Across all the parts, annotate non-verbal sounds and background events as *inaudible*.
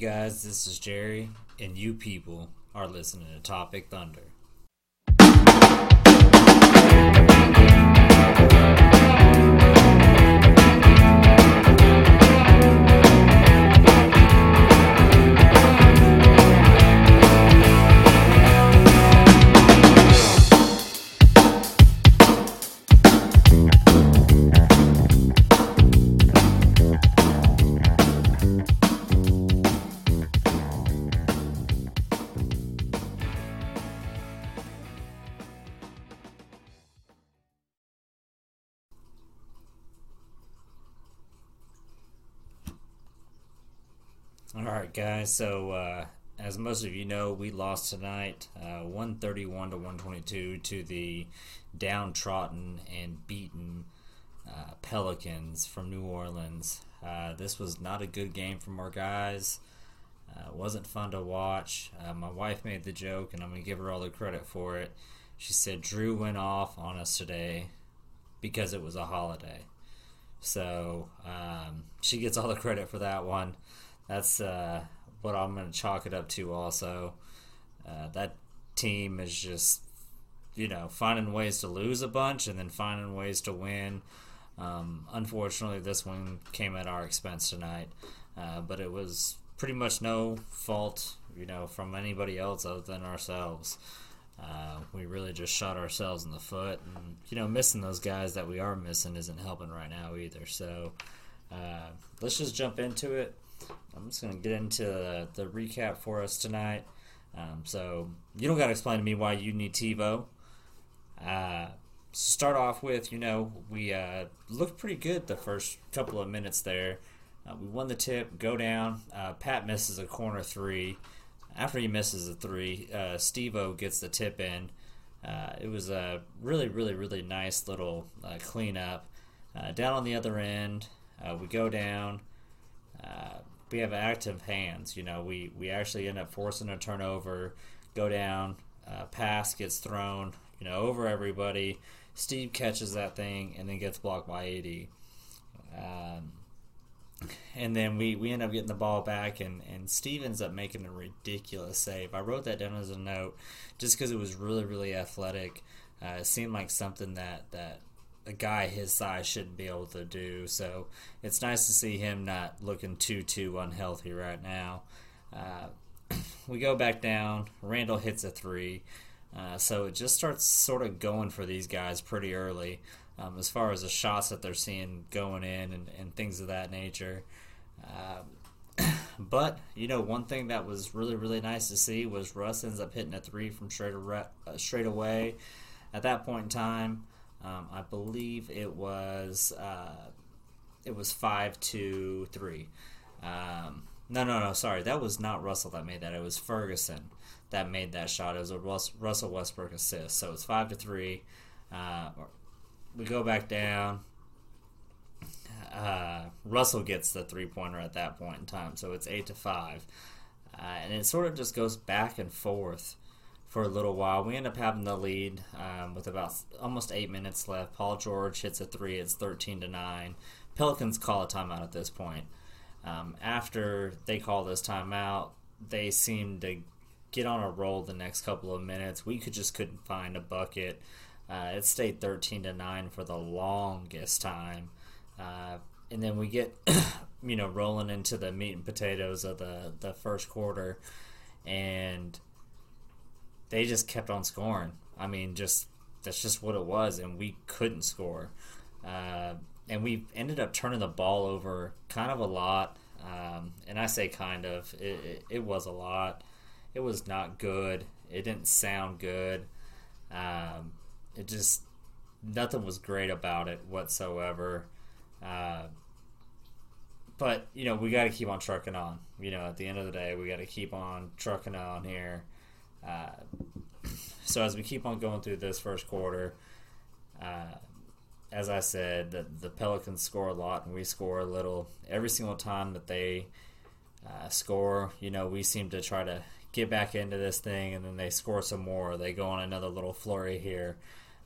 Guys, this is Jerry, and you people are listening to Topic Thunder. Guys. So, uh, as most of you know, we lost tonight, uh, 131 to 122 to the downtrodden and beaten uh, Pelicans from New Orleans. Uh, this was not a good game from our guys. Uh, wasn't fun to watch. Uh, my wife made the joke, and I'm to give her all the credit for it. She said Jrue went off on us today because it was a holiday. So um, she gets all the credit for that one that's uh, what I'm going to chalk it up to. Also, uh, that team is just you know finding ways to lose a bunch and then finding ways to win. Um, unfortunately, this one came at our expense tonight, uh, but it was pretty much no fault, you know, from anybody else other than ourselves. Uh, we really just shot ourselves in the foot, and you know, missing those guys that we are missing isn't helping right now either. So, uh, let's just jump into it. I'm just going to get into the, recap for us tonight. Um, so, you don't got to explain to me why you need TiVo. Uh, start off with, you know, we uh, looked pretty good the first couple of minutes there. Uh, we won the tip, go down. Uh, Pat misses a corner three. After he misses a three, uh, Steve O gets the tip in. Uh, it was a really, really, really nice little uh, cleanup. Uh, down on the other end, we go down we have active hands. You know, we, we actually end up forcing a turnover, go down, uh, pass gets thrown, you know, over everybody. Steve catches that thing and then gets blocked by AD. Um, and then we, we end up getting the ball back, and, and Steve ends up making a ridiculous save. I wrote that down as a note just because it was really, really athletic. Uh, it seemed like something that, that a guy his size shouldn't be able to do. So it's nice to see him not looking too too unhealthy right now. Uh, *clears throat* we go back down. Randle hits a three. Uh, so it just starts sort of going for these guys pretty early um, as far as the shots that they're seeing going in and, and things of that nature. Uh, *clears throat* but, you know, one thing that was really, really nice to see was Russ ends up hitting a three from straight, uh, straight away. At that point in time, um, I believe it was uh, it was five to three. Um, no, no, no. Sorry, that was not Russell that made that. It was Ferguson that made that shot. It was a Russell Westbrook assist. So it's five to three. Uh, we go back down. Uh, Russell gets the three pointer at that point in time, so it's eight to five, uh, and it sort of just goes back and forth for a little while. We end up having the lead um, with about almost eight minutes left. Paul George hits a three. It's thirteen to nine. Pelicans call a timeout at this point. Um, after they call this timeout, they seem to get on a roll the next couple of minutes. We could just couldn't find a bucket. Uh, it stayed 13 to 9 for the longest time. Uh, and then we get, *coughs* you know, rolling into the meat and potatoes of the, the first quarter. And they just kept on scoring. I mean, just that's just what it was. And we couldn't score. Uh, and we ended up turning the ball over kind of a lot. Um, and I say kind of, it, it, it, was a lot. It was not good. It didn't sound good. Um, it just, nothing was great about it whatsoever. Uh, but, you know, we got to keep on trucking on. You know, at the end of the day, we got to keep on trucking on here. Uh, so as we keep on going through this first quarter, uh, as I said, the, the Pelicans score a lot and we score a little. Every single time that they uh, score, you know, we seem to try to get back into this thing and then they score some more. They go on another little flurry here.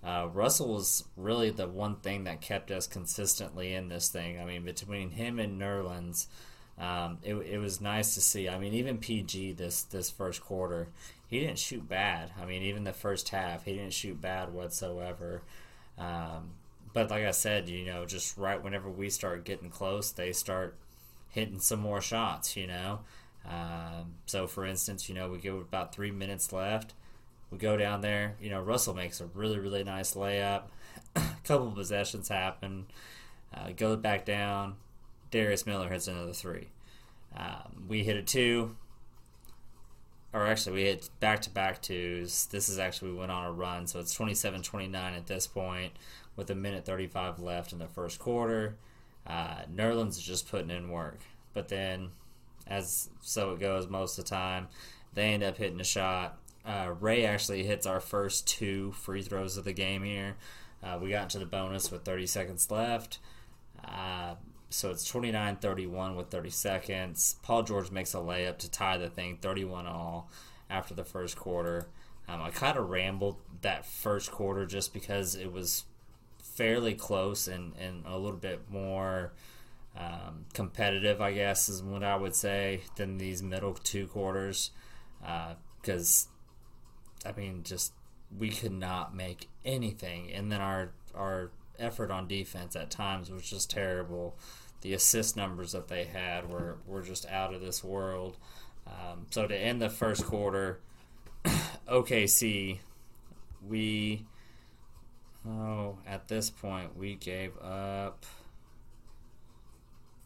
Uh, Russell was really the one thing that kept us consistently in this thing. I mean, between him and Nerlens, um, it, it was nice to see. I mean, even PG this this first quarter, he didn't shoot bad. I mean, even the first half, he didn't shoot bad whatsoever. Um, but like I said, you know, just right whenever we start getting close, they start hitting some more shots, you know. Um, so, for instance, you know, we go about three minutes left. We go down there. You know, Russell makes a really, really nice layup. a *coughs* couple possessions happen. Uh, go back down. Darius Miller hits another three. Um, we hit a two. Or actually, we hit back to back twos. This is actually, we went on a run. So it's 27 29 at this point with a minute 35 left in the first quarter. Uh, is just putting in work. But then, as so it goes most of the time, they end up hitting a shot. Uh, Ray actually hits our first two free throws of the game here. Uh, we got into the bonus with 30 seconds left. So it's 29 31 with 30 seconds. Paul George makes a layup to tie the thing 31 all after the first quarter. Um, I kind of rambled that first quarter just because it was fairly close and, and a little bit more um, competitive, I guess, is what I would say, than these middle two quarters. Because, uh, I mean, just we could not make anything. And then our, our effort on defense at times was just terrible. The assist numbers that they had were, were just out of this world. Um, so to end the first quarter, *clears throat* OKC, we Oh, at this point, we gave up.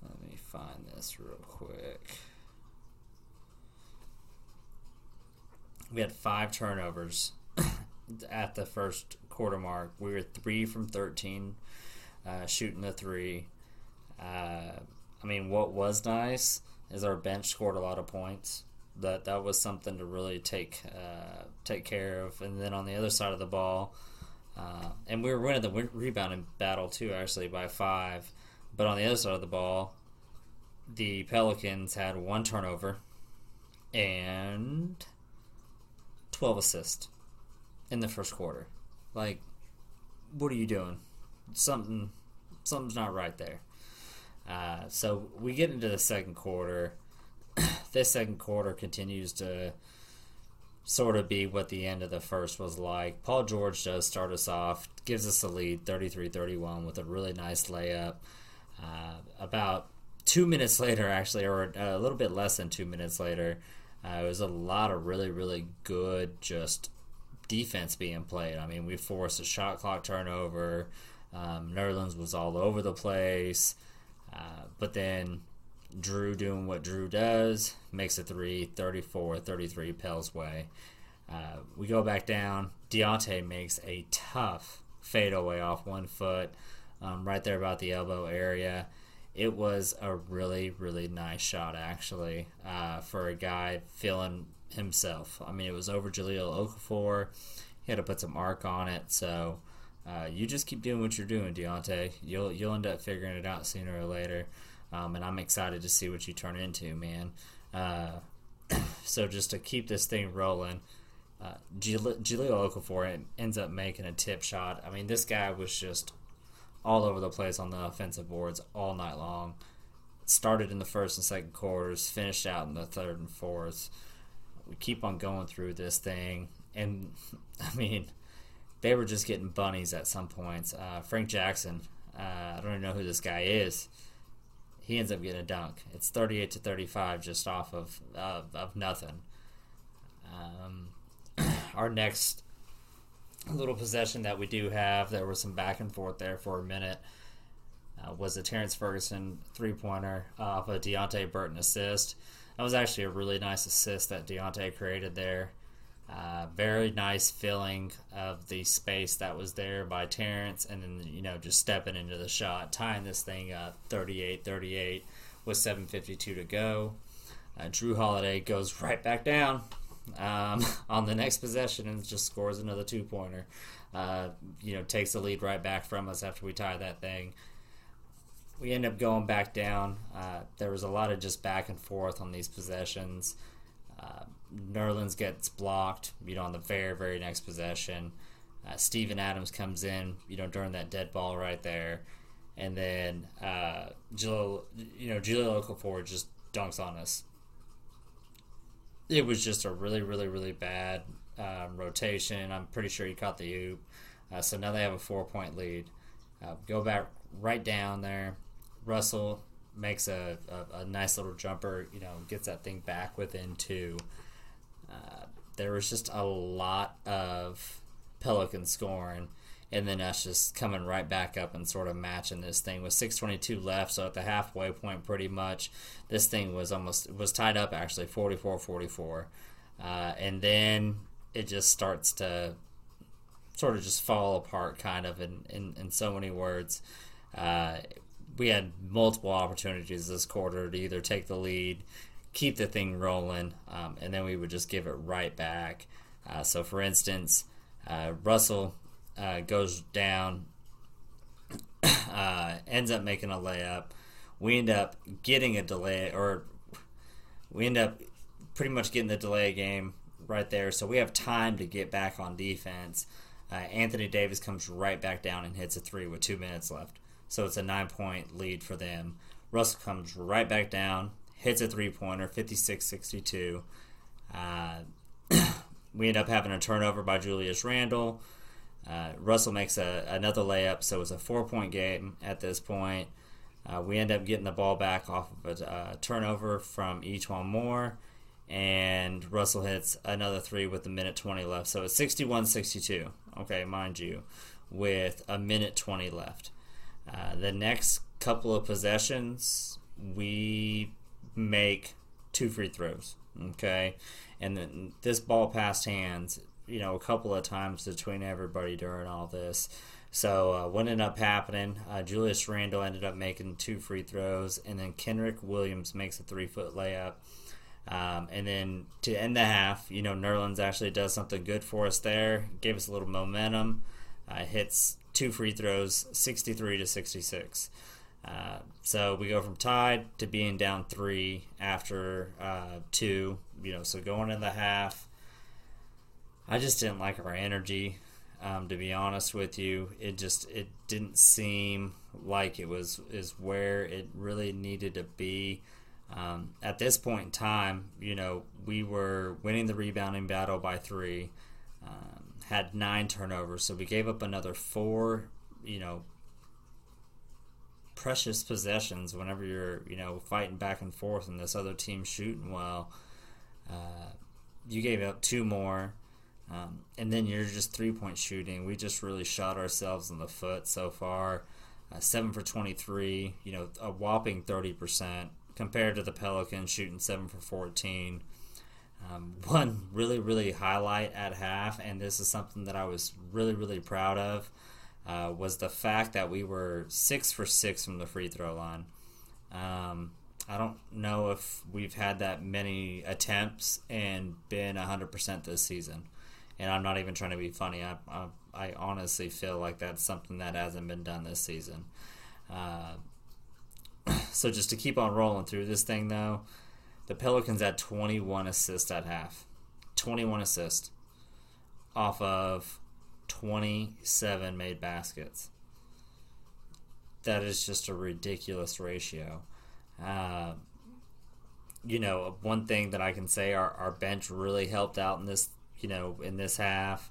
Let me find this real quick. We had five turnovers *clears throat* at the first quarter mark. We were three from 13, uh, shooting the three. Uh, I mean, what was nice is our bench scored a lot of points. That that was something to really take uh, take care of. And then on the other side of the ball, uh, and we were winning the rebounding battle too, actually by five. But on the other side of the ball, the Pelicans had one turnover and twelve assists in the first quarter. Like, what are you doing? Something, something's not right there. Uh, so we get into the second quarter. *clears throat* this second quarter continues to sort of be what the end of the first was like. Paul George does start us off, gives us a lead 33 31 with a really nice layup. Uh, about two minutes *laughs* later, actually, or a little bit less than two minutes later, uh, it was a lot of really, really good just defense being played. I mean, we forced a shot clock turnover. Um, Nerlens was all over the place. Uh, but then Jrue doing what Jrue does, makes a three, 34 33 Pell's way. Uh, we go back down. Deonte makes a tough fadeaway off one foot, um, right there about the elbow area. It was a really, really nice shot, actually, uh, for a guy feeling himself. I mean, it was over Jahlil Okafor. He had to put some arc on it, so uh, you just keep doing what you're doing, Deonte. You'll you'll end up figuring it out sooner or later. Um, and I'm excited to see what you turn into, man. Uh, *clears throat* so just to keep this thing rolling, uh, Jahlil Okafor ends up making a tip shot. I mean, this guy was just all over the place on the offensive boards all night long. started in the first and second quarters, finished out in the third and fourth. We keep on going through this thing, and *laughs* I mean, they were just getting bunnies at some points. Uh, Frank Jackson, uh, I don't even know who this guy is. He ends up getting a dunk. It's 38 to 35 just off of of nothing. Um, *clears throat* our next little possession that we do have, there was some back and forth there for a minute uh, was a Terrence Ferguson three pointer off a Deonte Burton assist. That was actually a really nice assist that Deonte created there. Uh, very nice filling of the space that was there by Terrence, and then you know just stepping into the shot, tying this thing up 38-38 with 7:52 to go. Uh, Jrue Holiday goes right back down um, *laughs* on the next possession and just scores another two pointer. Uh, you know, takes the lead right back from us after we tie that thing we end up going back down. Uh, there was a lot of just back and forth on these possessions. Uh, Nerlens gets blocked, you know, on the very, very next possession. Uh, Steven Adams comes in, you know, during that dead ball right there. And then, uh, Jill, you know, Jahlil Okafor just dunks on us. It was just a really, really, really bad um, rotation. I'm pretty sure he caught the oop. Uh, so now they have a four point lead. Uh, go back right down there. Russell makes a, a, a, nice little jumper, you know, gets that thing back within two. Uh, there was just a lot of Pelican scoring, and then us just coming right back up and sort of matching this thing with 6:22 left. So at the halfway point, pretty much, this thing was almost was tied up actually 44-44, uh, and then it just starts to sort of just fall apart, kind of in in, in so many words. Uh, we had multiple opportunities this quarter to either take the lead, keep the thing rolling, um, and then we would just give it right back. Uh, so, for instance, uh, Russell uh, goes down, *coughs* uh, ends up making a layup. We end up getting a delay, or we end up pretty much getting the delay game right there. So we have time to get back on defense. Uh, Anthony Davis comes right back down and hits a three with two minutes left. So it's a nine point lead for them. Russell comes right back down, hits a three pointer, 56 62. Uh, *coughs* we end up having a turnover by Julius Randle. Uh, Russell makes a, another layup, so it's a four point game at this point. Uh, we end up getting the ball back off of a uh, turnover from E'Twaun Moore, and Russell hits another three with a minute 20 left. So it's 61 62, okay, mind you, with a minute 20 left. Uh, the next couple of possessions, we make two free throws. Okay, and then this ball passed hands, you know, a couple of times between everybody during all this. So uh, what ended up happening? Uh, Julius Randle ended up making two free throws, and then Kenrich Williams makes a three foot layup. Um, and then to end the half, you know, Nerlens actually does something good for us there, gave us a little momentum, uh, hits two free throws, 63 to 66. Uh, so we go from tied to being down three after uh, two. You know, so going in the half, I just didn't like our energy. Um, to be honest with you, it just it didn't seem like it was is where it really needed to be. Um, at this point in time, you know, we were winning the rebounding battle by three. Um, had nine turnovers, so we gave up another four, you know, precious possessions whenever you're, you know, fighting back and forth and this other team shooting well. Uh, you gave up two more, um, and then you're just three point shooting. We just really shot ourselves in the foot so far. Uh, seven for 23, you know, a whopping 30% compared to the Pelicans shooting seven for 14. Um, *laughs* one really, really highlight at half, and this is something that I was really, really proud of, uh, was the fact that we were six for six from the free throw line. Um, I don't know if we've had that many attempts and been 100% this season. And I'm not even trying to be funny. I, I, I honestly feel like that's something that hasn't been done this season. Uh, *clears throat* so just to keep on rolling through this thing, though, the Pelicans had 21 assists at half. 21 assists off of 27 made baskets. That is just a ridiculous ratio. Uh, you know, one thing that I can say our, our bench really helped out in this, you know, in this half.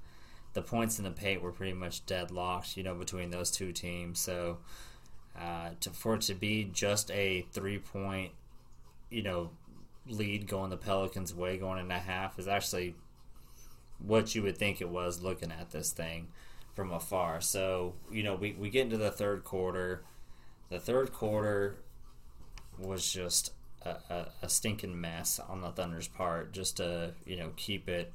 The points in the paint were pretty much deadlocked, you know, between those two teams. So uh, to, for it to be just a three point, you know, lead going the Pelicans' way going into half is actually what you would think it was looking at this thing from afar. So, you know, we, we get into the third quarter. The third quarter was just a, a, a stinking mess on the Thunder's part, just to, you know, keep it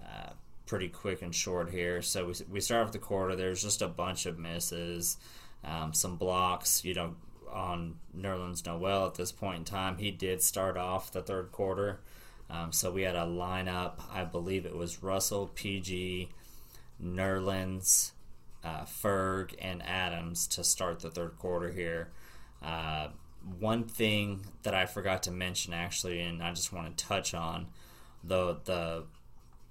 uh, pretty quick and short here. So we, we start off the quarter. There's just a bunch of misses, um, some blocks, you know, on Nerlens Noel at this point in time. He did start off the third quarter. Um, so we had a lineup. I believe it was Russell, PG, Nerlens, uh, Ferg, and Adams to start the third quarter here. Uh, one thing that I forgot to mention actually, and I just want to touch on the the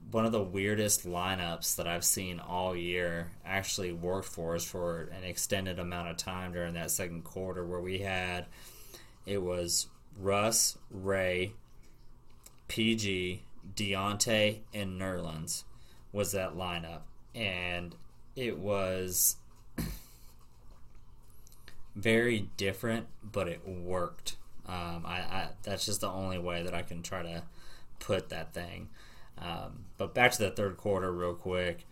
one of the weirdest lineups that I've seen all year actually worked for us for an extended amount of time during that second quarter where we had it was Russ, Ray, PG, Deonte, and Nerlens was that lineup. And it was *clears throat* very different, but it worked. Um, I, I, that's just the only way that I can try to put that thing. Um, but back to the third quarter, real quick.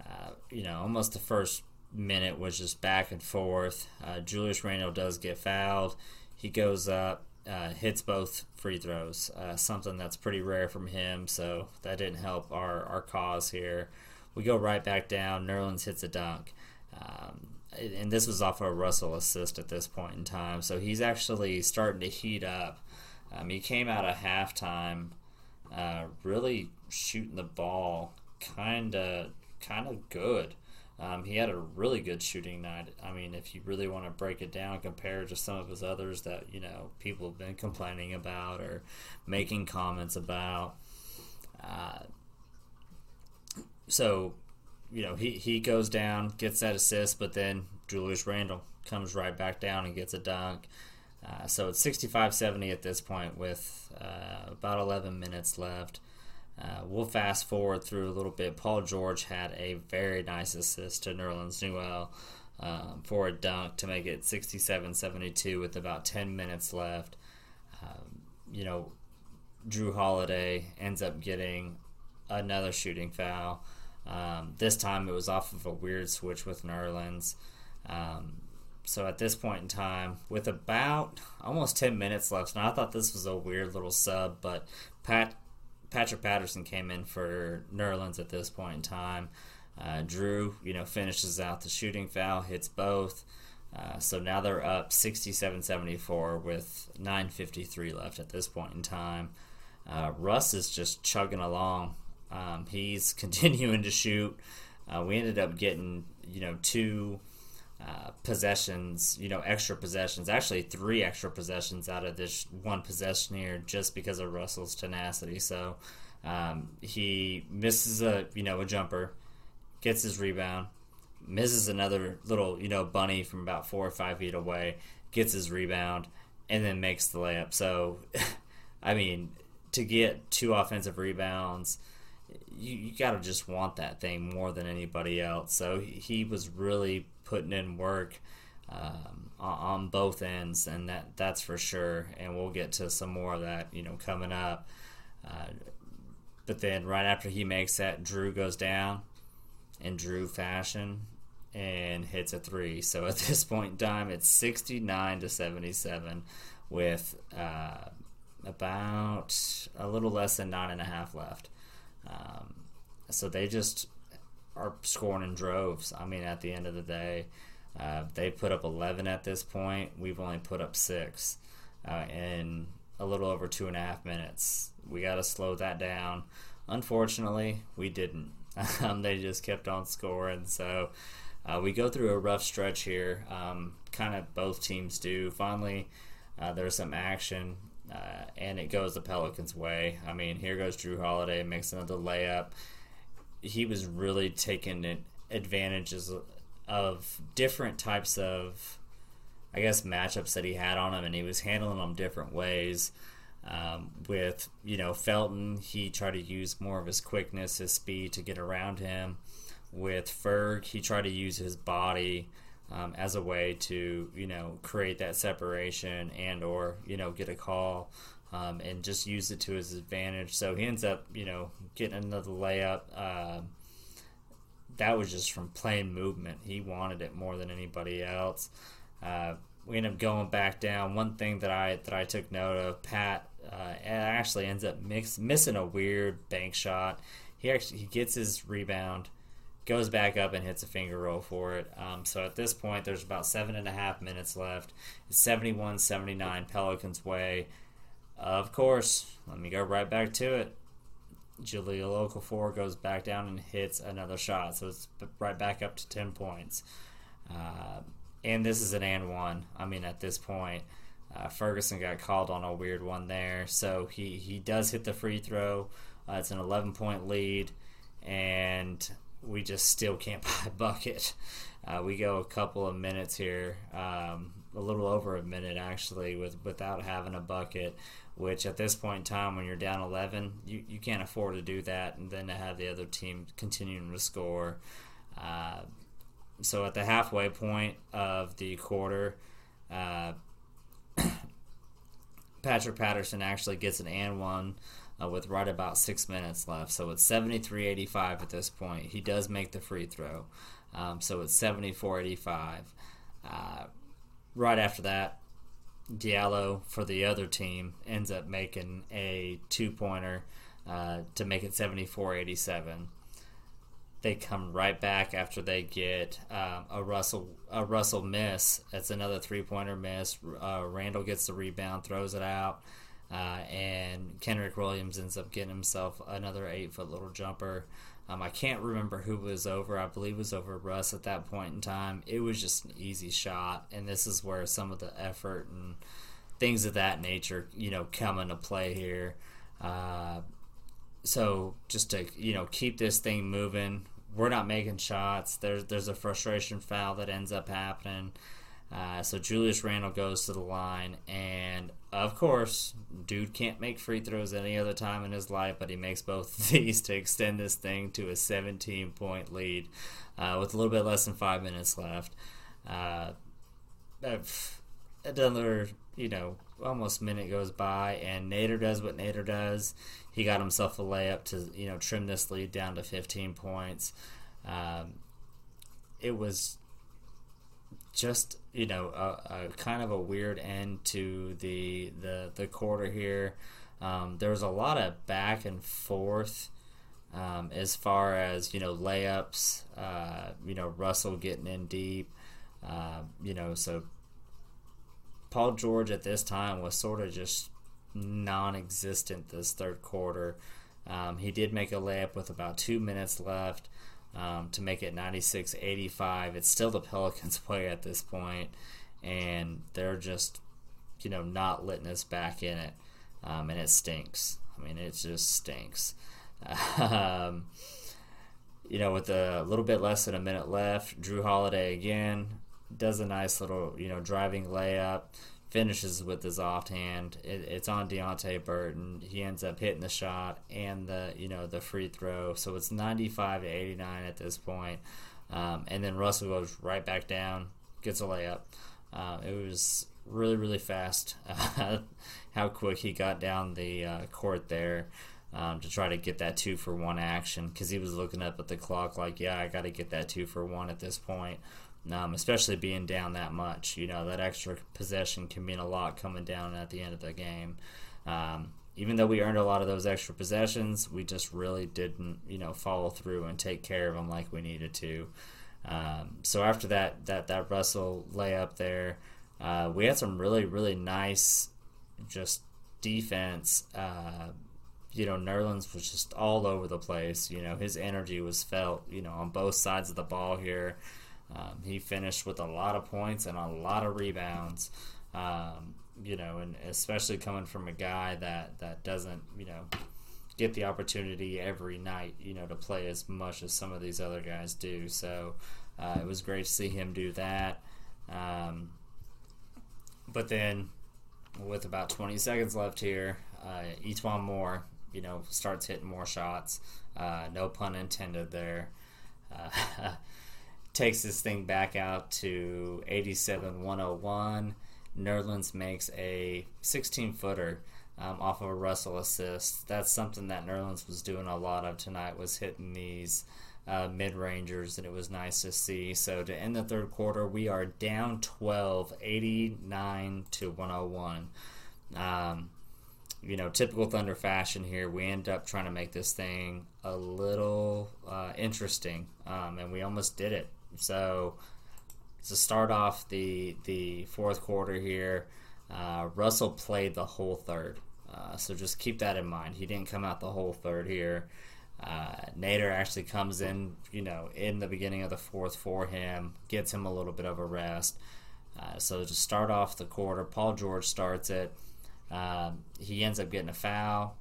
Uh, you know, almost the first minute was just back and forth. Uh, Julius Randle does get fouled. He goes up, uh, hits both free throws, uh, something that's pretty rare from him. So that didn't help our, our cause here. We go right back down. Nerlens hits a dunk. Um, and this was off a Russell assist at this point in time. So he's actually starting to heat up. Um, he came out of halftime uh, really shooting the ball kind of kind of good. Um, he had a really good shooting night. I mean, if you really want to break it down compared to some of his others that you know people have been complaining about or making comments about. Uh, so, you know, he, he goes down, gets that assist, but then Julius Randle comes right back down and gets a dunk. Uh, so it's 65 70 at this point with uh, about 11 minutes left. Uh, we'll fast forward through a little bit. Paul George had a very nice assist to Nerlens Noel um, for a dunk to make it 67 72 with about 10 minutes left. Um, you know, Jrue Holiday ends up getting another shooting foul. Um, this time it was off of a weird switch with Nerlens. Um, so at this point in time, with about almost 10 minutes left, and I thought this was a weird little sub, but Pat Patrick Patterson came in for Nerlens at this point in time. Uh, Jrue, you know, finishes out the shooting foul, hits both. Uh, so now they're up 67-74 with 9:53 left at this point in time. Uh, Russ is just chugging along. Um, he's *laughs* continuing to shoot. Uh, we ended up getting, you know, two uh, possessions, you know, extra possessions, actually three extra possessions out of this one possession here just because of Russell's tenacity. So um, he misses a, you know, a jumper, gets his rebound, misses another little, you know, bunny from about four or five feet away, gets his rebound, and then makes the layup. So, *laughs* I mean, to get two offensive rebounds, you, you got to just want that thing more than anybody else. So he was really putting in work um, on both ends, and that that's for sure. And we'll get to some more of that, you know, coming up. Uh, but then right after he makes that, Jrue goes down in Jrue fashion and hits a three. *laughs* So at this point in time, it's 69 to 77 with uh, about a little less than nine and a half left. Um, so they just are scoring in droves. I mean, at the end of the day, uh, they put up 11 at this point. We've only put up six uh, in a little over two and a half minutes. We got to slow that down. Unfortunately, we didn't. *laughs* Um, they just kept on scoring. So uh, we go through a rough stretch here. Um, kind of both teams do. Finally, uh, there's some action. Uh, and it goes the Pelicans' way. I mean, here goes Jrue Holiday, makes another layup he was really taking advantages of different types of I guess matchups that he had on him, and he was handling them different ways. Um, with you know Felton, he tried to use more of his quickness, his speed to get around him. With Ferg, he tried to use his body um, as a way to you know create that separation and or you know get a call um, and just use it to his advantage. So he ends up you know getting another layup. Uh, that was just from plain movement. He wanted it more than anybody else. Uh, we end up going back down. One thing that I that I took note of, Pat uh, actually ends up mix, missing a weird bank shot. He actually he gets his rebound, goes back up and hits a finger roll for it. Um, so at this point, there's about seven and a half minutes left. It's 71 79 Pelicans' way. Of course, let me go right back to it. Jahlil Okafor goes back down and hits another shot. So it's right back up to 10 points. Uh, and this is an and one. I mean, at this point, uh, Ferguson got called on a weird one there. So he, he does hit the free throw. Uh, it's an 11 point lead. And we just still can't *laughs* buy a bucket. Uh, we go a couple of minutes here, um, a little over a minute actually, with without having a bucket. Which at this point in time, when you're down 11, you, you can't afford to do that, and then to have the other team continuing to score. Uh, so at the halfway point of the quarter, uh, *coughs* Patrick Patterson actually gets an and one uh, with right about six minutes left. So it's 73 85 at this point. He does make the free throw. Um, so it's 74 85. Uh, right after that, Diallo for the other team ends up making a two pointer uh, to make it 74 87 they come right back after they get um, a Russell a Russell miss. That's another three pointer miss. Uh, Randle gets the rebound, throws it out, uh, and Kenrich Williams ends up getting himself another eight foot little jumper. Um, I can't remember who was over. I believe it was over Russ at that point in time. It was just an easy shot, and this is where some of the effort and things of that nature, you know, come into play here. Uh, so just to you know keep this thing moving, we're not making shots. There's there's a frustration foul that ends up happening. Uh, so Julius Randle goes to the line, and of course, dude can't make free throws any other time in his life, but he makes both of *laughs* these to extend this thing to a 17 point lead uh, with a little bit less than five minutes left. Uh, another, you know, almost minute goes by, and Nader does what Nader does. He got himself a layup to, you know, trim this lead down to 15 points. Um, it was just you know a, a, kind of a weird end to the the the quarter here. Um, there was a lot of back and forth um, as far as you know layups. Uh, you know Russell getting in deep. Uh, you know so Paul George at this time was sort of just non-existent this third quarter. Um, he did make a layup with about two minutes left um, to make it 96 85. It's still the *laughs* Pelicans' play at this point, and they're just, you know, not letting us back in it. Um, and it stinks. I mean, it just stinks. *laughs* um, you know, with a little bit less than a minute left, Jrue Holiday again does a nice little, you know, driving layup finishes with his offhand. It, it's on Deonte Burton. He ends up hitting the shot and the you know the free throw. So it's 95 to 89 at this point. Um, and then Russell goes right back down, gets a layup. Uh, it was really really fast. *laughs* how quick he got down the uh, court there. Um, to try to get that two for one action because he was looking up at the clock like, yeah, I got to get that two for one at this point um, especially being down that much. You know, that extra possession can mean a lot coming down at the end of the game. Um, even though we earned a lot of those extra possessions, we just really didn't, you know, follow through and take care of them like we needed to. Um, so after that, that that Russell layup there, uh, we had some really really nice, just defense. Uh, you know, Nerlens was just all over the place. You know, his energy was felt. You know, on both sides of the ball here. Um, he finished with a lot of points and a lot of rebounds. Um, you know, and especially coming from a guy that that doesn't, you know, get the opportunity every night, you know, to play as much as some of these other guys do. So uh, it was great to see him do that. Um, But then, with about 20 seconds left here, uh, E'Twaun Moore, you know, starts hitting more shots. Uh, no pun intended there. Uh, *laughs* takes this thing back out to 87 101. Nerlens makes a 16 footer um, off of a Russell assist. That's something that Nerlens was doing a lot of tonight, was hitting these uh, mid rangers, and it was nice to see. So to end the third quarter, we are down 12, 89 to 101. Um, you know, typical Thunder fashion here, we end up trying to make this thing a little uh, interesting, um, and we almost did it. So to start off the the fourth quarter here, uh, Russell played the whole third. Uh, so just keep that in mind. He didn't come out the whole third here. Uh, Nader actually comes in, you know, in the beginning of the fourth for him, gets him a little bit of a rest. Uh, so to start off the quarter, Paul George starts it. Um, he ends up getting a foul,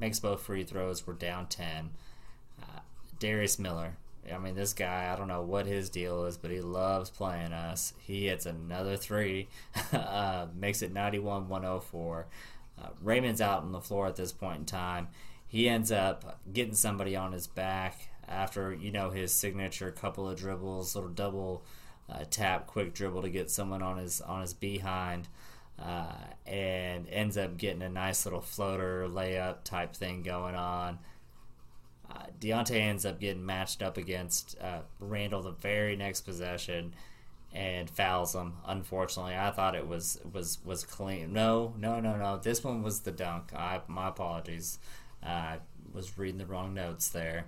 makes both free throws. We're down 10. Uh, Darius Miller. I mean, this guy, I don't know what his deal is, but he loves playing us. He hits another three, *laughs* uh, makes it 91 104. Uh, Raymond's out on the floor at this point in time. He ends up getting somebody on his back after you know his signature couple of dribbles, little double uh, tap, quick dribble to get someone on his on his behind, uh, and ends up getting a nice little floater layup type thing going on. Uh, Deonte ends up getting matched up against uh, Randle the very next possession and fouls him. Unfortunately, I thought it was was was clean. No, no, no, no. This one was the dunk. I my apologies. I was reading the wrong notes there.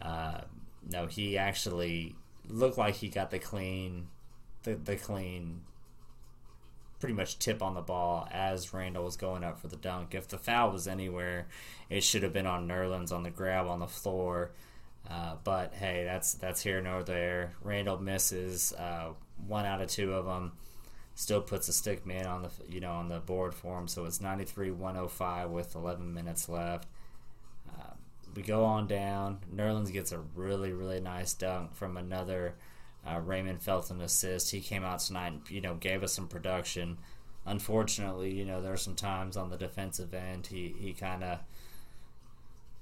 Uh, no, he actually looked like he got the clean, the the clean, pretty much tip on the ball as Randle was going up for the dunk. If the foul was anywhere, it should have been on Nerlens on the grab on the floor. Uh, but hey, that's that's here nor there. Randle misses. Uh, one out of two of them still puts a stick man on the you know on the board for him. So it's 93-105 with 11 minutes left. Uh, we go on down. Nerlens gets a really really nice dunk from another uh, Raymond Felton assist. He came out tonight, and, you know, gave us some production. Unfortunately, you know, there are some times on the defensive end he he kind of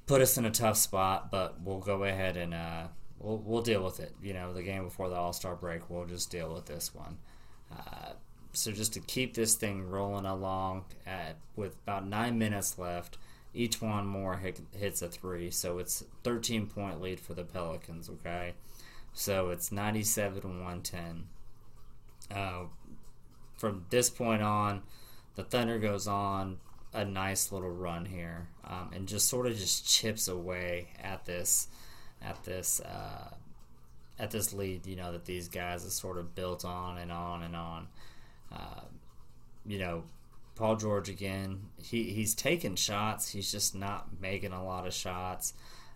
put us in a tough spot, but we'll go ahead and uh, we'll, we'll deal with it. You know, the game before the All Star break, we'll just deal with this one. Uh, so just to keep this thing rolling along at with about nine minutes left, E'Twaun Moore hit, hits a three, so it's 13 point lead for the Pelicans. Okay, so it's 97 110. Uh, from this point on, the Thunder goes on a nice little run here, um, and just sort of just chips away at this at this uh, at this lead, you know, that these guys have sort of built on and on and on. Uh, you know, Paul George again, he, he's taking shots. He's just not making a lot of shots.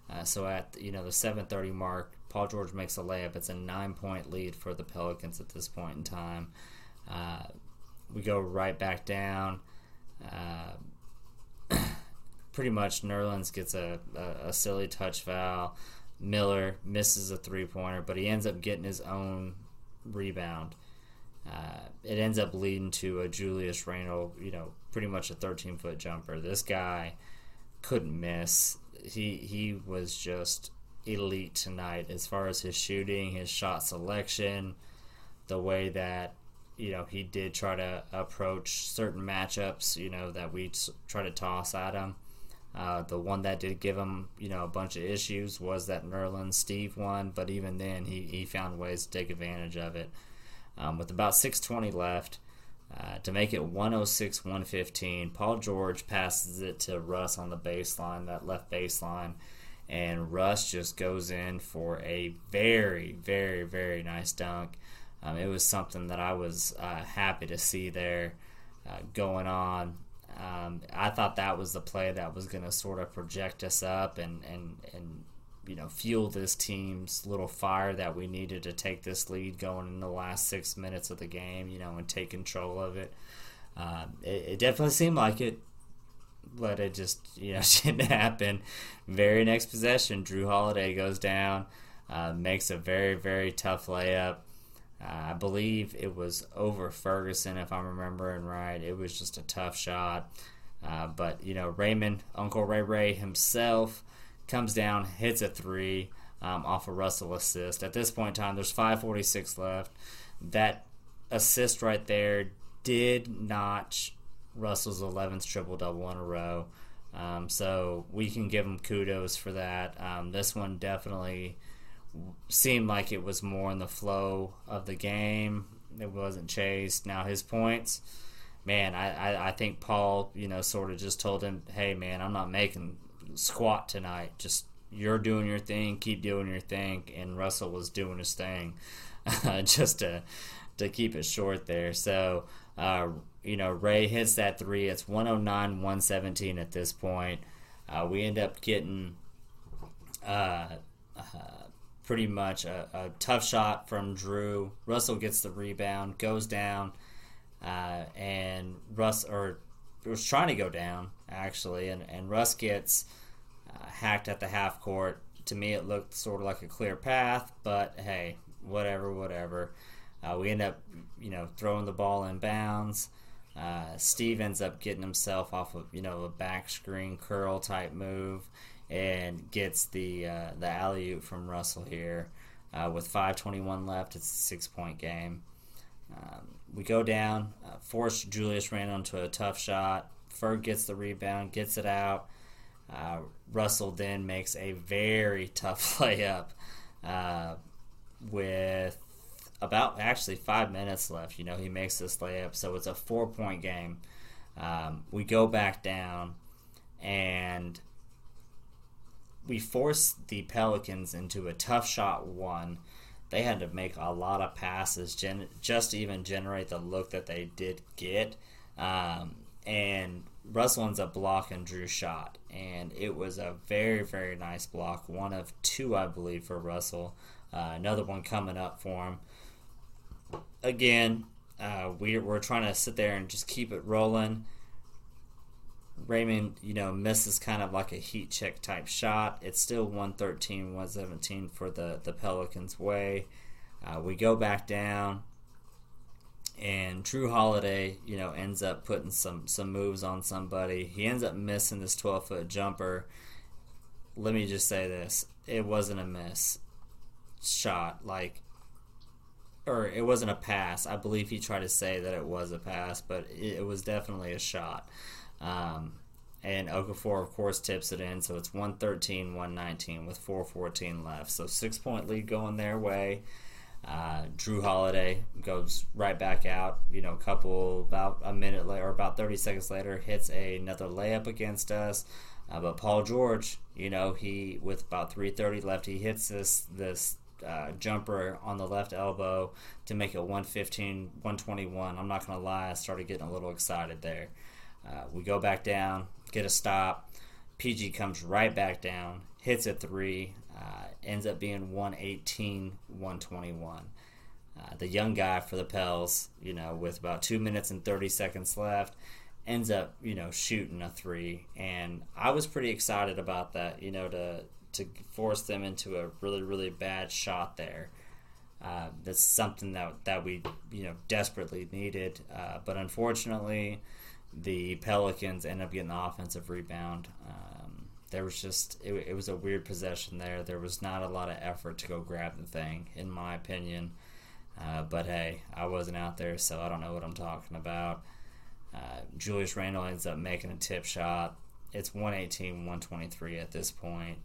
Uh, so at you know the 7:30 mark, Paul George makes a layup. It's a nine-point lead for the Pelicans at this point in time. Uh, we go right back down. Uh, *clears throat* pretty much, Nerlens gets a, a, a silly touch foul. Miller misses a three pointer, but he ends up getting his own rebound. Uh, it ends up leading to a Julius Randle, you know, pretty much a 13 foot jumper. This guy couldn't miss. He he was just elite tonight as far as his shooting, his shot selection, the way that you know he did try to approach certain matchups, you know, that we try to toss at him. Uh, the one that did give him, you know, a bunch of issues was that Nerlens Steve one, but even then he, he found ways to take advantage of it. Um, with about 6:20 left, uh, to make it 106-115, Paul George passes it to Russ on the baseline, that left baseline, and Russ just goes in for a very, very, very nice dunk. Um, it was something that I was uh, happy to see there uh, going on. Um, I thought that was the play that was going to sort of project us up and, and, and you know fuel this team's little fire that we needed to take this lead going in the last six minutes of the game, you know, and take control of it. Um, it, it, definitely seemed like it, but it just you know *laughs* didn't happen. Very next possession, Jrue Holiday goes down, uh, makes a very very tough layup. Uh, I believe it was over Ferguson, if I'm remembering right. It was just a tough shot. Uh, but, you know, Raymond, Uncle Ray Ray himself, comes down, hits a three um, off a Russell assist. At this point in time, there's 5.46 left. That assist right there did notch Russell's 11th triple double in a row. Um, so we can give him kudos for that. Um, this one definitely seemed like it was more in the flow of the game. It wasn't chased. Now his points, man, I, I, I think Paul, you know, sort of just told him, hey, man, I'm not making squat tonight. Just you're doing your thing, keep doing your thing. And Russell was doing his thing, *laughs* just to to keep it short there. So, uh, you know, Ray hits that three. It's 109, 117 at this point. Uh, we end up getting uh, uh, pretty much a, a, tough shot from Jrue. Russell gets the rebound, goes down, uh, and Russ or was trying to go down actually, and, and Russ gets uh, hacked at the half court. To me, it looked sort of like a clear path, but hey, whatever, whatever. Uh, we end up, you know, throwing the ball in bounds. Uh, Steve ends up getting himself off of, you know, a back screen curl type move and gets the uh, the alley oop from Russell here. Uh, with 5:21 left, it's a six point game. Um, we go down, uh, force Julius Randle into a tough shot. Ferg gets the rebound, gets it out. Uh, Russell then makes a very tough *laughs* layup uh, with about actually five minutes left. You know, he makes this layup, so it's a four point game. Um, we go back down, and we force the Pelicans into a tough shot one. They had to make a lot of passes gen- just to even generate the look that they did get. Um, and Russell ends up blocking Jrue's shot. And it was a very, very nice block. One of two, I believe, for Russell. Uh, another one coming up for him again, uh, we're, we're trying to sit there and just keep it rolling. Raymond, you know, misses kind of like a heat check type shot. It's still 113, 117 for the, the Pelicans' way. Uh, we go back down, and Jrue Holiday, you know, ends up putting some, some moves on somebody. He ends up missing this 12 foot jumper. Let me just say this it wasn't a miss shot. Like, or it wasn't a pass. I believe he tried to say that it was a pass, but it, it was definitely a shot. Um, and Okafor, of course, tips it in, so it's 113 119 with 414 left. So six point lead going their way. Uh, Jrue Holiday goes right back out. You know, a couple about a minute later, or about 30 seconds later, hits a, another layup against us. Uh, but Paul George, you know, he with about 3:30 left, he hits this this uh, jumper on the left elbow to make it 115, 121. I'm not going to lie, I started getting a little excited there. Uh, we go back down, get a stop. PG comes right back down, hits a three, uh, ends up being 118, 121. Uh, the young guy for the Pels, you know, with about two minutes and 30 seconds left, ends up, you know, shooting a three. And I was pretty excited about that, you know, to to force them into a really really bad shot there. Uh, that's something that that we you know desperately needed, uh, but unfortunately, the Pelicans end up getting the offensive rebound. Um, there was just it, it, was a weird possession there. There was not a lot of effort to go grab the thing, in my opinion. Uh, but hey, I wasn't out there, so I don't know what I'm talking about. Uh, Julius Randle ends up making a tip shot. It's 118, 123 at this point.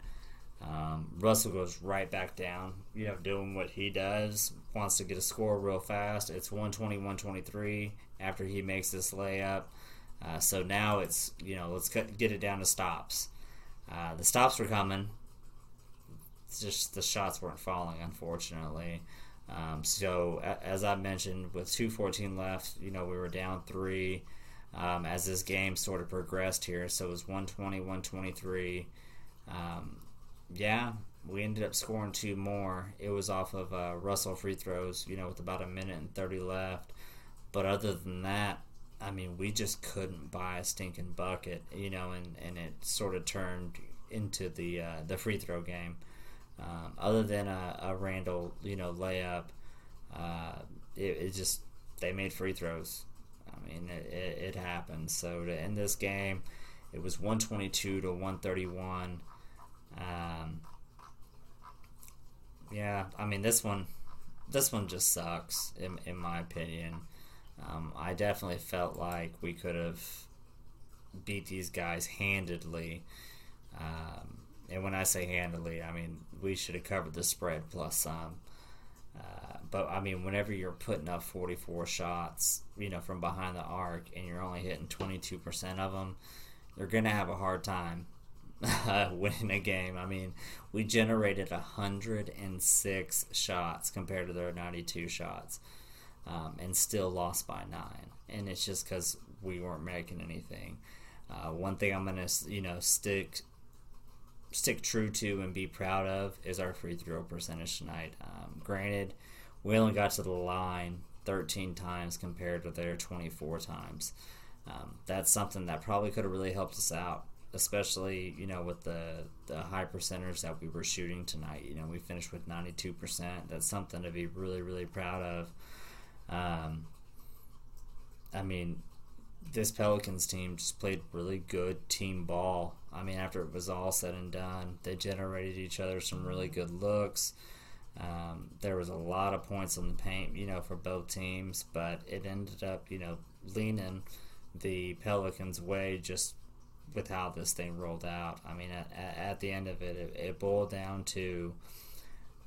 Um, Russell goes right back down, you know, doing what he does, wants to get a score real fast. It's 120 123 after he makes this layup. Uh, so now it's, you know, let's get it down to stops. Uh, the stops were coming, it's just the shots weren't falling, unfortunately. Um, so, a, as I mentioned, with 2.14 left, you know, we were down three um, as this game sort of progressed here. So it was 120 123. Um, yeah, we ended up scoring two more. It was off of uh, Russell free throws, you know, with about a minute and 30 left. But other than that, I mean, we just couldn't buy a stinking bucket, you know, and, and it sort of turned into the uh, the free throw game. Um, other than a, a, Randle, you know, layup, uh, it, it, just they made free throws. I mean, it, it, it happened. So to end this game, it was 122 to 131. Um, yeah, I mean this one, this one just sucks in in my opinion. Um, I definitely felt like we could have beat these guys handedly. Um, and when I say handily, I mean we should have covered the spread plus some. Uh, but I mean, whenever you're putting up 44 shots, you know, from behind the arc, and you're only hitting 22% of them, you're gonna have a hard time *laughs* winning a game. I mean, we generated 106 shots compared to their 92 shots, um, and still lost by nine. And it's just because we weren't making anything. Uh, one thing I'm gonna, you know, stick stick true to and be proud of is our free throw percentage tonight. Um, granted, we only got to the line 13 times compared to their 24 times. Um, that's something that probably could have really helped us out, especially you know with the the high percentage that we were shooting tonight. You know, we finished with 92%. That's something to be really really proud of. Um, I mean, this Pelicans team just played really good team ball. I mean, after it was all said and done, they generated each other some really good looks. Um, there was a lot of points on the paint, you know, for both teams, but it ended up, you know, leaning the Pelicans' way just with how this thing rolled out. I mean, at, at the end of it, it, it boiled down to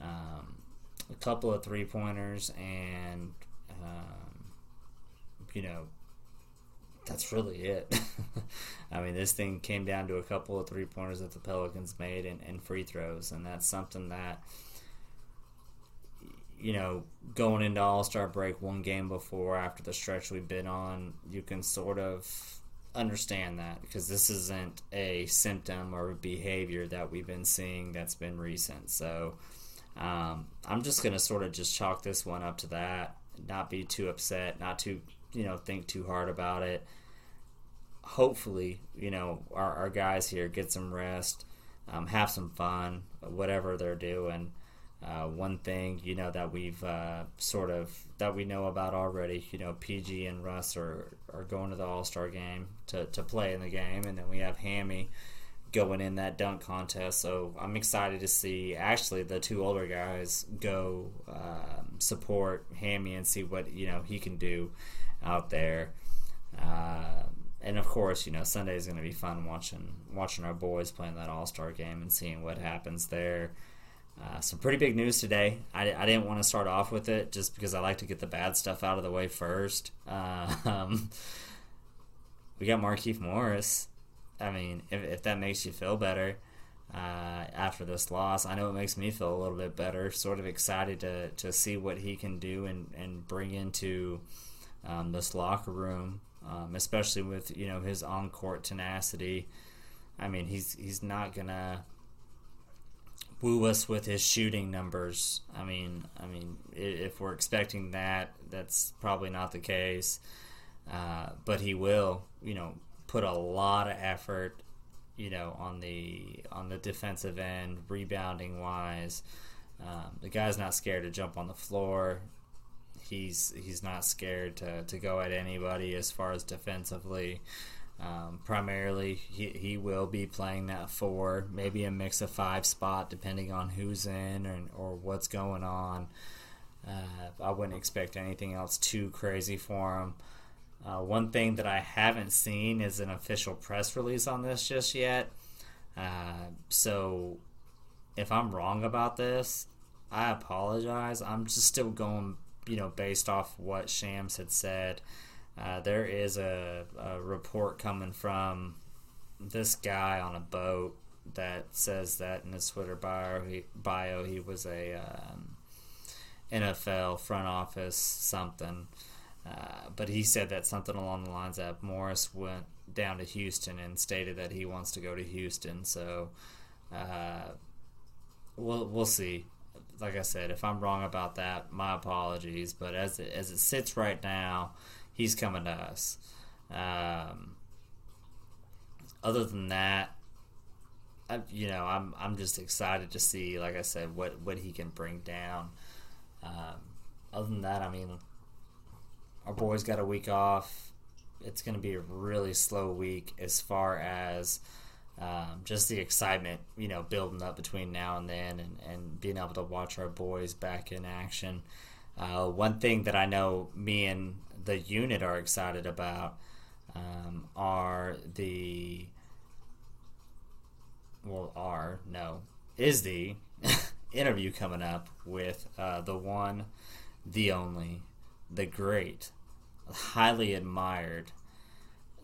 um, a couple of three pointers and, um, you know, that's really it. *laughs* I mean, this thing came down to a couple of three pointers that the Pelicans made and, and free throws, and that's something that you know, going into All Star break one game before after the stretch we've been on, you can sort of understand that because this isn't a symptom or a behavior that we've been seeing that's been recent. So um, I'm just going to sort of just chalk this one up to that, not be too upset, not too you know think too hard about it. Hopefully, you know our, our guys here get some rest, um, have some fun, whatever they're doing. Uh, one thing you know that we've uh, sort of that we know about already, you know, PG and Russ are, are going to the All Star game to, to play in the game, and then we have Hammy going in that dunk contest. So I'm excited to see actually the two older guys go um, support Hammy and see what you know he can do out there. Uh, and of course, you know Sunday is going to be fun watching watching our boys playing that All Star game and seeing what happens there. Uh, some pretty big news today. I, I, didn't want to start off with it just because I like to get the bad stuff out of the way first. Uh, *laughs* um, we got Markieff Morris. I mean, if, if that makes you feel better uh, after this loss, I know it makes me feel a little bit better. Sort of excited to, to see what he can do and, and bring into um, this locker room, um, especially with you know his on court tenacity. I mean, he's he's not gonna woo us with his shooting numbers. I mean, I mean, if we're expecting that, that's probably not the case. Uh, but he will, you know, put a lot of effort, you know, on the on the defensive end, rebounding wise. Um, the guy's not scared to jump on the floor he's he's not scared to, to go at anybody as far as defensively. Um, primarily, he, he will be playing that four, maybe a mix of five spot, depending on who's in or, or what's going on. Uh, I wouldn't expect anything else too crazy for him. Uh, one thing that I haven't seen is an official press release on this just yet. Uh, so if I'm wrong about this, I apologize. I'm just still going you know, based off what Shams had said, uh, there is a, a, report coming from this guy on a boat that says that in his Twitter bio he, bio, he was a um, NFL front office something. Uh, but he said that something along the lines that Morris went down to Houston and stated that he wants to go to Houston. So uh, we'll we'll see like I said, if I'm wrong about that, my apologies. But as it, as it sits right now, he's coming to us. Um, other than that, I, you know, I'm I'm just excited to see, like I said, what what he can bring down. Um, other than that, I mean, our boys got a week off. It's going to be a really slow week as far as um, just the excitement, you know, building up between now and then and, and being able to watch our boys back in action. Uh, one thing that I know me and the unit are excited about um, are the well are no is the *laughs* interview coming up with uh, the one, the only, the great, highly admired,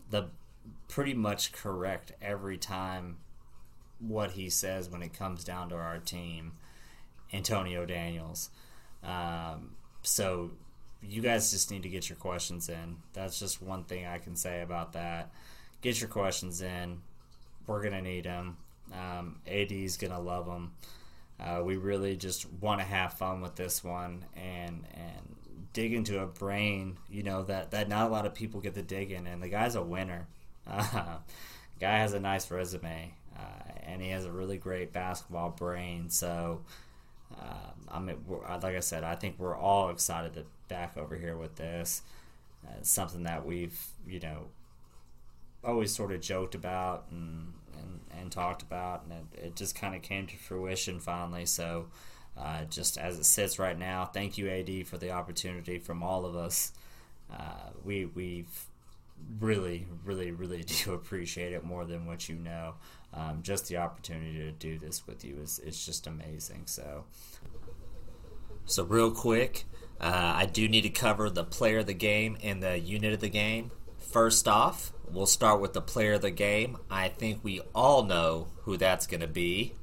the pretty much correct every time what he says when it comes down to our team, Antonio Daniels. Um, so you guys just need to get your questions in. That's just one thing I can say about that. Get your questions in. We're gonna need them. Um, AD's gonna love them. Uh, we really just want to have fun with this one and and dig into a brain, you know that that not a lot of people get to dig in. And the guy's a winner. Uh, *laughs* guy has a nice resume, uh, and he has a really great basketball brain. So. Uh, I mean, like I said, I think we're all excited to back over here with this. Uh, something that we've, you know, always sort of joked about and and, and talked about, and it, it just kind of came to fruition finally. So, uh, just as it sits right now, thank you, AD, for the opportunity from all of us. Uh, we we've really, really, really *laughs* do appreciate it more than what you know. Um, just the opportunity to do this with you is it's just amazing. So, so real quick, uh, I do need to cover the player of the game and the unit of the game. First off, we'll start with the player of the game. I think we all know who that's going to be.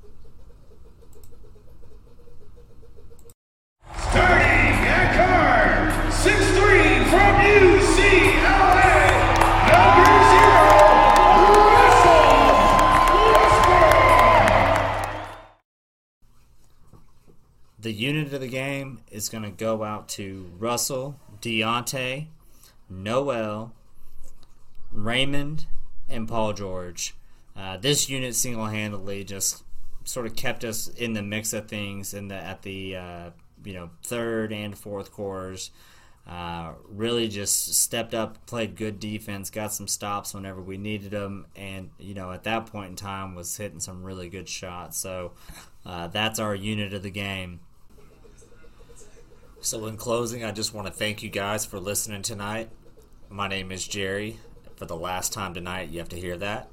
Starting at card, 6'3 from UCLA, The unit of the game is going to go out to Russell, Deonte, Noel, Raymond, and Paul George. Uh, this unit single-handedly just sort of kept us in the mix of things in the at the uh, you know third and fourth quarters. Uh, really just stepped up, played good defense, got some stops whenever we needed them, and you know at that point in time was hitting some really good shots. So uh, that's our unit of the game. So in closing, I just want to thank you guys for listening tonight. My name is Jerry. For the last time tonight, you have to hear that.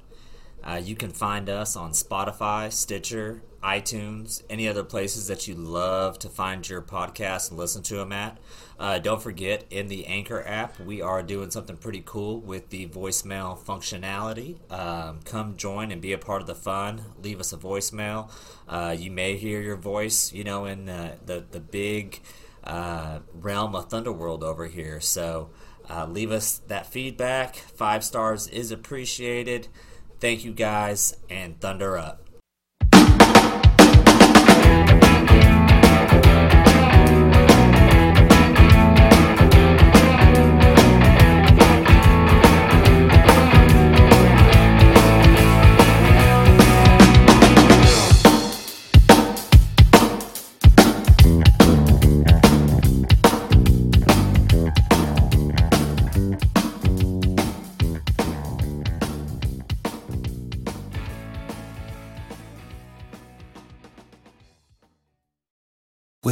Uh, you can find us on Spotify, Stitcher, iTunes, any other places that you love to find your podcast and listen to them at. Uh, don't forget, in the Anchor app, we are doing something pretty cool with the voicemail functionality. Um, come join and be a part of the fun. Leave us a voicemail. Uh, you may hear your voice, you know, in the the, the big uh, realm of Thunderworld over here. So uh, leave us that feedback. Five stars is appreciated. Thank you guys, and Thunder up.